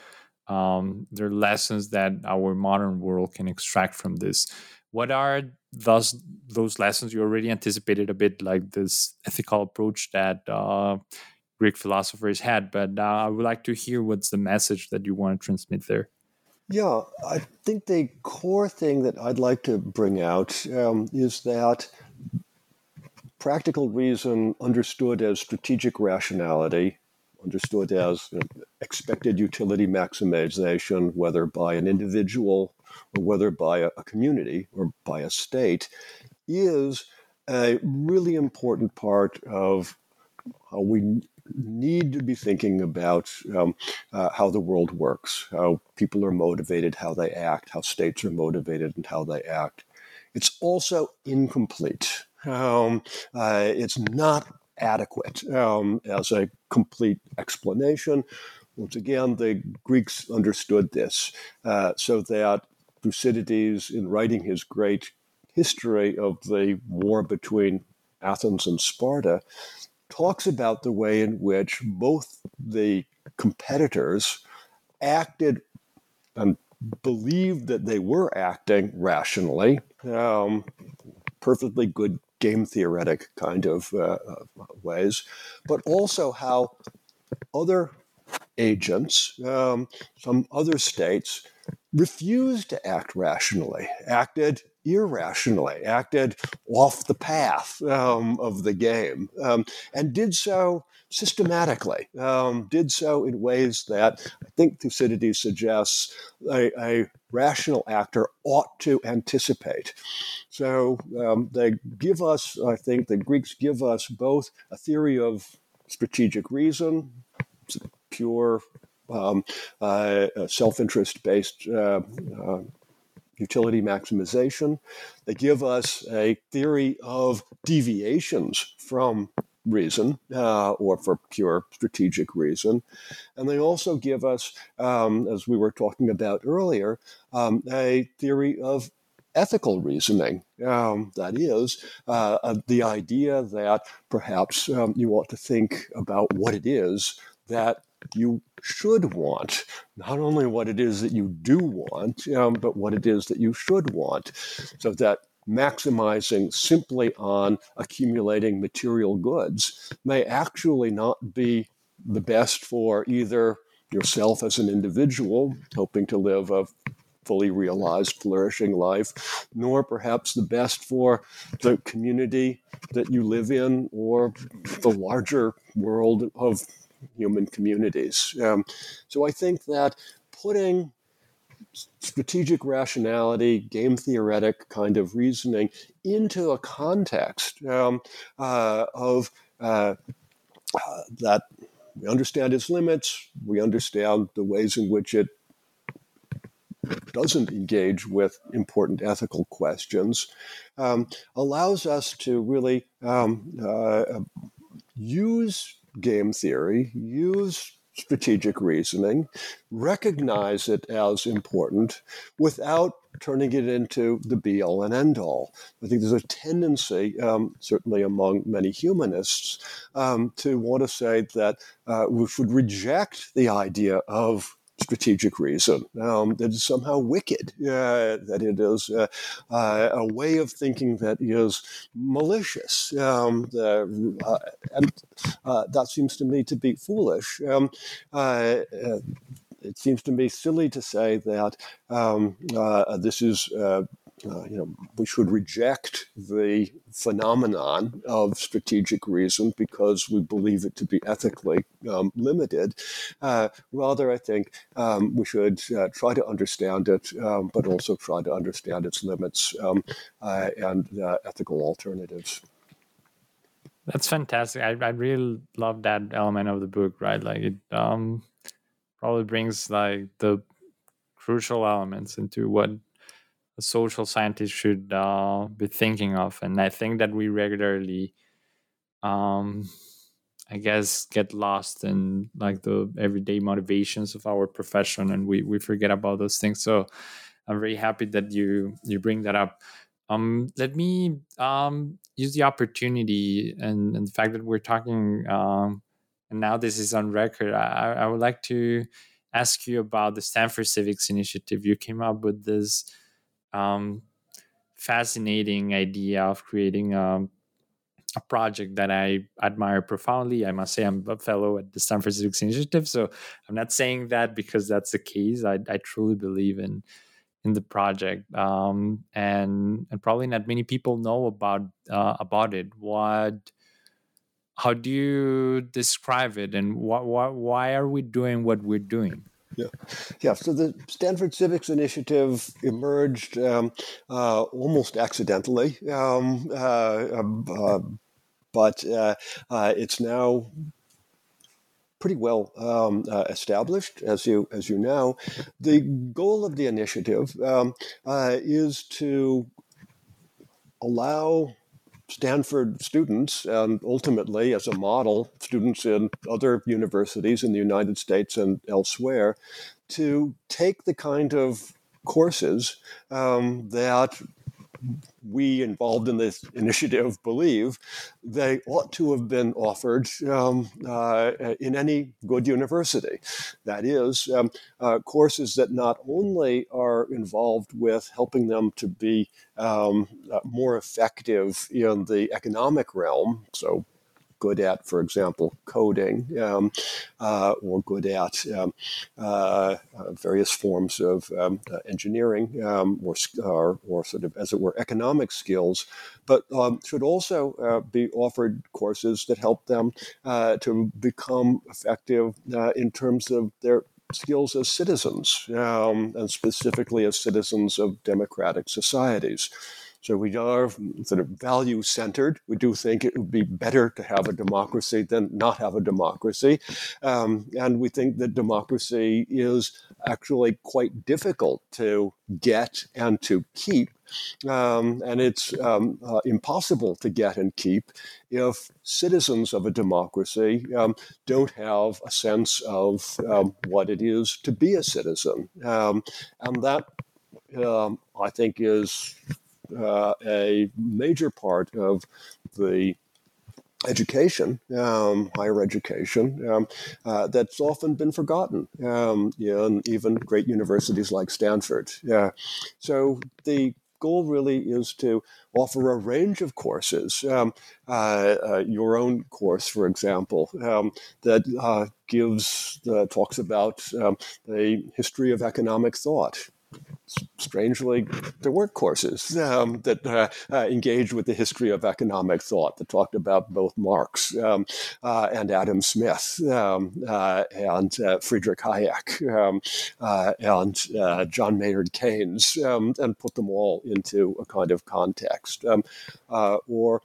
um, there are lessons that our modern world can extract from this. What are those those lessons you already anticipated a bit like this ethical approach that uh, greek philosophers had but uh, i would like to hear what's the message that you want to transmit there. Yeah i think the core thing that i'd like to bring out um, is that practical reason understood as strategic rationality understood as expected utility maximization, whether by an individual or whether by a, community or by a state, is a really important part of how we need to be thinking about um, uh, how the world works, how people are motivated, how they act, how states are motivated, and how they act. It's also incomplete. Um, uh, it's not adequate um, as a complete explanation. Once again, the Greeks understood this uh, so that Thucydides, in writing his great history of the war between Athens and Sparta, talks about the way in which both the competitors acted and believed that they were acting rationally, um, perfectly good game theoretic kind of uh, uh, ways, but also how other agents, um, some other states, refused to act rationally, acted irrationally, acted off the path um, of the game, um, and did so systematically, um, did so in ways that I think Thucydides suggests a, a rational actor ought to anticipate. So um, they give us, I think, the Greeks give us both a theory of strategic reason, pure um, uh, self interest based. Uh, uh, utility maximization. They give us a theory of deviations from reason uh, or for pure strategic reason. And they also give us, um, as we were talking about earlier, um, a theory of ethical reasoning. Um, that is, uh, the idea that perhaps um, you ought to think about what it is that you should want, not only what it is that you do want, um, but what it is that you should want, so that maximizing simply on accumulating material goods may actually not be the best for either yourself as an individual, hoping to live a fully realized, flourishing life, nor perhaps the best for the community that you live in or the larger world of human communities. Um, so I think that putting strategic rationality, game theoretic kind of reasoning into a context um, uh, of uh, uh, that we understand its limits, we understand the ways in which it doesn't engage with important ethical questions, um, allows us to really um, uh, use game theory, use strategic reasoning, recognize it as important without turning it into the be all and end all. I think there's a tendency, um, certainly among many humanists, um, to want to say that uh, we should reject the idea of strategic reason, um, that is somehow wicked, uh, that it is uh, uh, a way of thinking that is malicious. Um, the, uh, and uh, that seems to me to be foolish. Um, uh, it seems to me silly to say that um, this is uh, you know, we should reject the phenomenon of strategic reason because we believe it to be ethically um, limited. Uh, rather, I think um, we should uh, try to understand it, um, but also try to understand its limits um, uh, and uh, ethical alternatives. That's fantastic. I, I really love that element of the book, right? Like it um, probably brings like the crucial elements into what a social scientist should uh, be thinking of. And I think that we regularly, um, I guess, get lost in like the everyday motivations of our profession, and we we forget about those things. So I'm very happy that you you bring that up. Um, let me um, use the opportunity and, and the fact that we're talking, um, and now this is on record. I, I would like to ask you about the Stanford Civics Initiative. You came up with this um, fascinating idea of creating a, um, a, project that I admire profoundly. I must say, I'm a fellow at the Stanford Civics Initiative, so I'm not saying that because that's the case. I, I truly believe in in the project, um, and and probably not many people know about uh, about it. What how do you describe it and what, what, why are we doing what we're doing yeah, yeah. So the Stanford Civics Initiative emerged um, uh, almost accidentally, um, uh, um, uh, but uh, uh, it's now pretty well um, uh, established, as you as you know. The goal of the initiative um, is to allow Stanford students, and ultimately, as a model, students in other universities in the United States and elsewhere, to take the kind of courses um, that we involved in this initiative believe they ought to have been offered um, uh, in any good university. That is, um, uh, courses that not only are involved with helping them to be um, uh, more effective in the economic realm, so good at, for example, coding, um, uh, or good at um, uh, uh various forms of um, uh, engineering, um, or, or, or, sort of, as it were, economic skills, but um, should also uh, be offered courses that help them to become effective in terms of their skills as citizens, um, and specifically as citizens of democratic societies. So we are sort of value centered. We do think it would be better to have a democracy than not have a democracy. Um, and we think that democracy is actually quite difficult to get and to keep. Um, and it's um, uh, impossible to get and keep if citizens of a democracy um, don't have a sense of um, what it is to be a citizen. Um, and that, um, I think, is uh, a major part of the education, um, higher education, um, uh, that's often been forgotten um, in even great universities like Stanford. Yeah. So the goal really is to offer a range of courses. Um, uh, uh, your own course, for example, um, that uh, gives uh, talks about um, the history of economic thought strangely, there weren't courses um, that uh, uh, engaged with the history of economic thought that talked about both Marx um, uh, and Adam Smith um, uh, and uh, Friedrich Hayek um, uh, and John Maynard Keynes um, and put them all into a kind of context. Um, or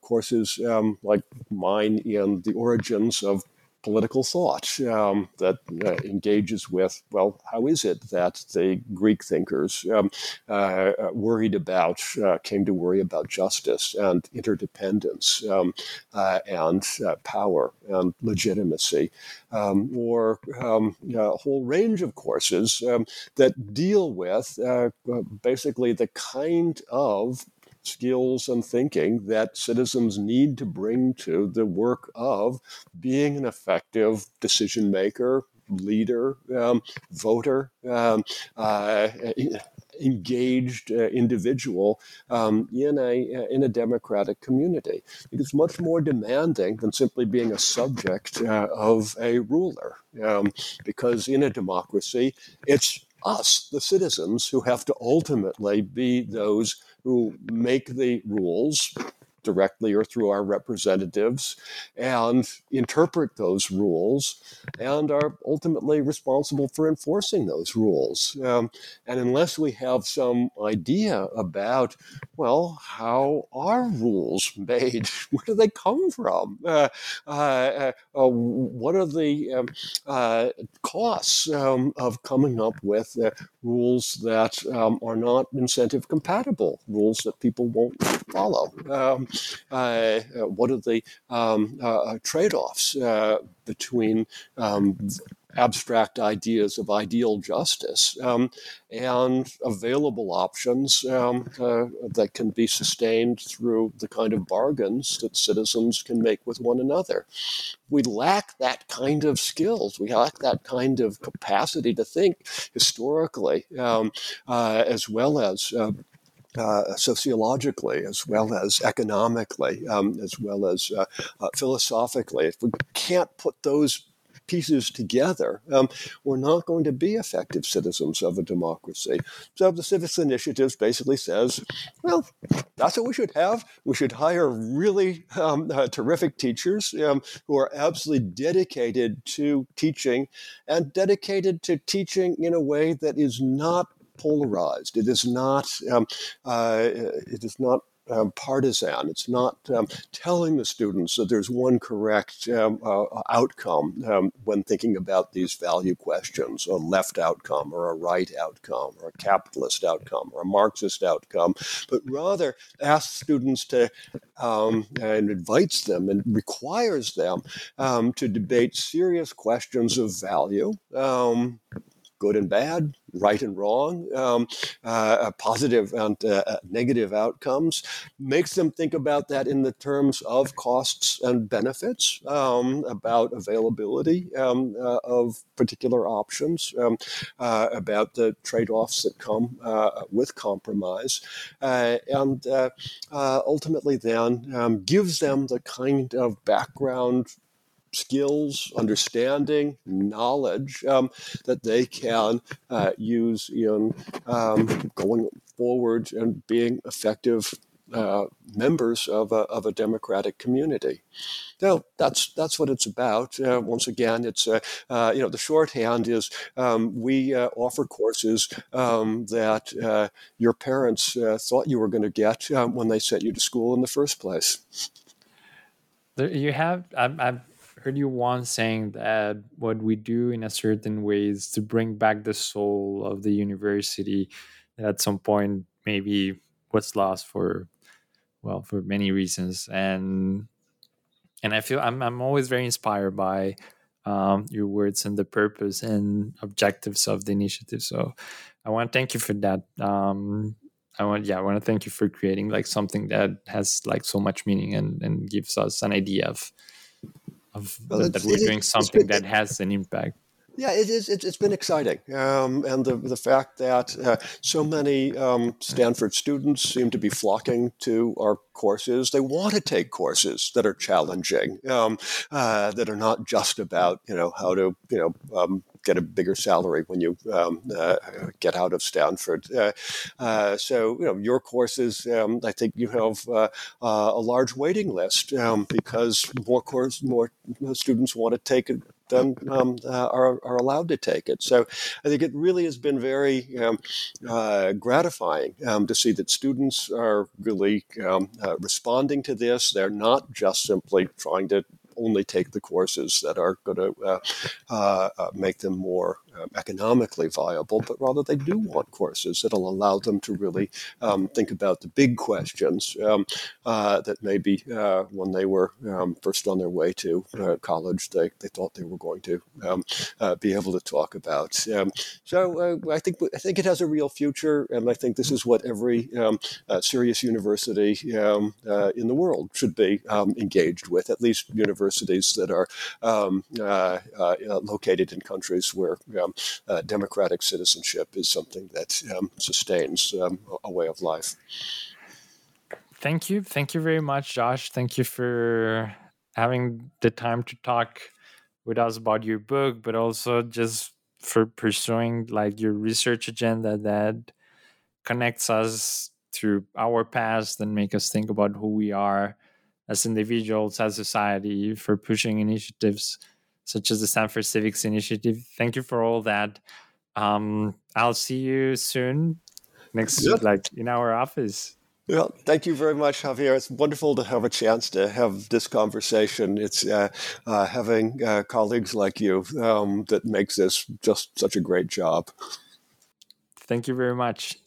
courses like mine in the origins of political thought um, that uh, engages with, well, how is it that the Greek thinkers um, uh, uh worried about, uh, came to worry about justice and interdependence um, uh, and uh, power and legitimacy, um, or um, a whole range of courses um, that deal with basically the kind of skills and thinking that citizens need to bring to the work of being an effective decision maker, leader, um, voter, um, uh, engaged uh, individual um, in a uh, in a democratic community. It's much more demanding than simply being a subject uh, of a ruler, um, because in a democracy, it's us, the citizens, who have to ultimately be those who make the rules directly or through our representatives and interpret those rules and are ultimately responsible for enforcing those rules. Um, and unless we have some idea about, well, how are rules made? Where do they come from? Uh, uh, uh, uh what are the um, uh, costs um, of coming up with uh, rules that um, are not incentive compatible, rules that people won't follow? Um, what are the um, uh, trade offs uh, between um, abstract ideas of ideal justice um, and available options um, uh, that can be sustained through the kind of bargains that citizens can make with one another. We lack that kind of skills. We lack that kind of capacity to think historically, um, uh, as well as uh, uh, sociologically, as well as economically, um, as well as uh, uh, philosophically. If we can't put those pieces together, um, we're not going to be effective citizens of a democracy. So the Civics Initiative basically says, well, that's what we should have. We should hire really um, uh, terrific teachers um, who are absolutely dedicated to teaching and dedicated to teaching in a way that is not polarized. It is not. Um, uh, it is not um, partisan. It's not um, telling the students that there's one correct um, uh, outcome um, when thinking about these value questions a left outcome or a right outcome or a capitalist outcome or a Marxist outcome, but rather asks students to um, and invites them and requires them um, to debate serious questions of value good and bad, right and wrong, um, uh, positive and uh, uh, negative outcomes, makes them think about that in the terms of costs and benefits, um, about availability um, uh, of particular options, um, uh, about the trade offs that come uh, with compromise, and ultimately then um, gives them the kind of background skills, understanding, knowledge um, that they can uh, use in um, going forward and being effective uh, members of a, of a democratic community. So that's that's what it's about. Uh, once again, it's uh, uh you know the shorthand is um, we uh, offer courses um, that uh, your parents thought you were going to get um, when they sent you to school in the first place. You have. I'm, I'm heard you once saying that what we do in a certain way is to bring back the soul of the university that at some point maybe was lost for well for many reasons. And and i feel i'm, I'm always very inspired by um, your words and the purpose and objectives of the initiative. So i want to thank you for that. Um, I want yeah, I want to thank you for creating like something that has like so much meaning and, and gives us an idea of of well, that, that we're doing something been, that has an impact. Yeah, it is. It's, it's been exciting, um, and the the fact that uh, so many um, Stanford students seem to be flocking to our courses. They want to take courses that are challenging, um, uh, that are not just about you know how to you know um, get a bigger salary when you um, uh, get out of Stanford. Uh, uh, so, you know, your courses, um, I think you have uh, uh, a large waiting list um, because more course, more students want to take it than um, uh, are, are allowed to take it. So I think it really has been very um, uh, gratifying um, to see that students are really um, uh, responding to this. They're not just simply trying to only take the courses that are going to uh, uh, uh, make them more economically viable, but rather they do want courses that'll allow them to really um, think about the big questions um, uh, that maybe uh, when they were um, first on their way to uh, college, they, they thought they were going to um, uh, be able to talk about. Um, so uh, I think I think it has a real future, and I think this is what every uh, serious university in the world should be engaged with. At least universities that are located in countries where um, uh, democratic citizenship is something that um, sustains um, a way of life. Thank you. Thank you very much, Josh. Thank you for having the time to talk with us about your book, but also just for pursuing like your research agenda that connects us through our past and make us think about who we are as individuals, as society, for pushing initiatives such as the Stanford Civics Initiative. Thank you for all that. Um, I'll see you soon next, yeah. like in our office. Well, thank you very much, Javier. It's wonderful to have a chance to have this conversation. It's uh, uh, having uh, colleagues like you um, that makes this just such a great job. Thank you very much.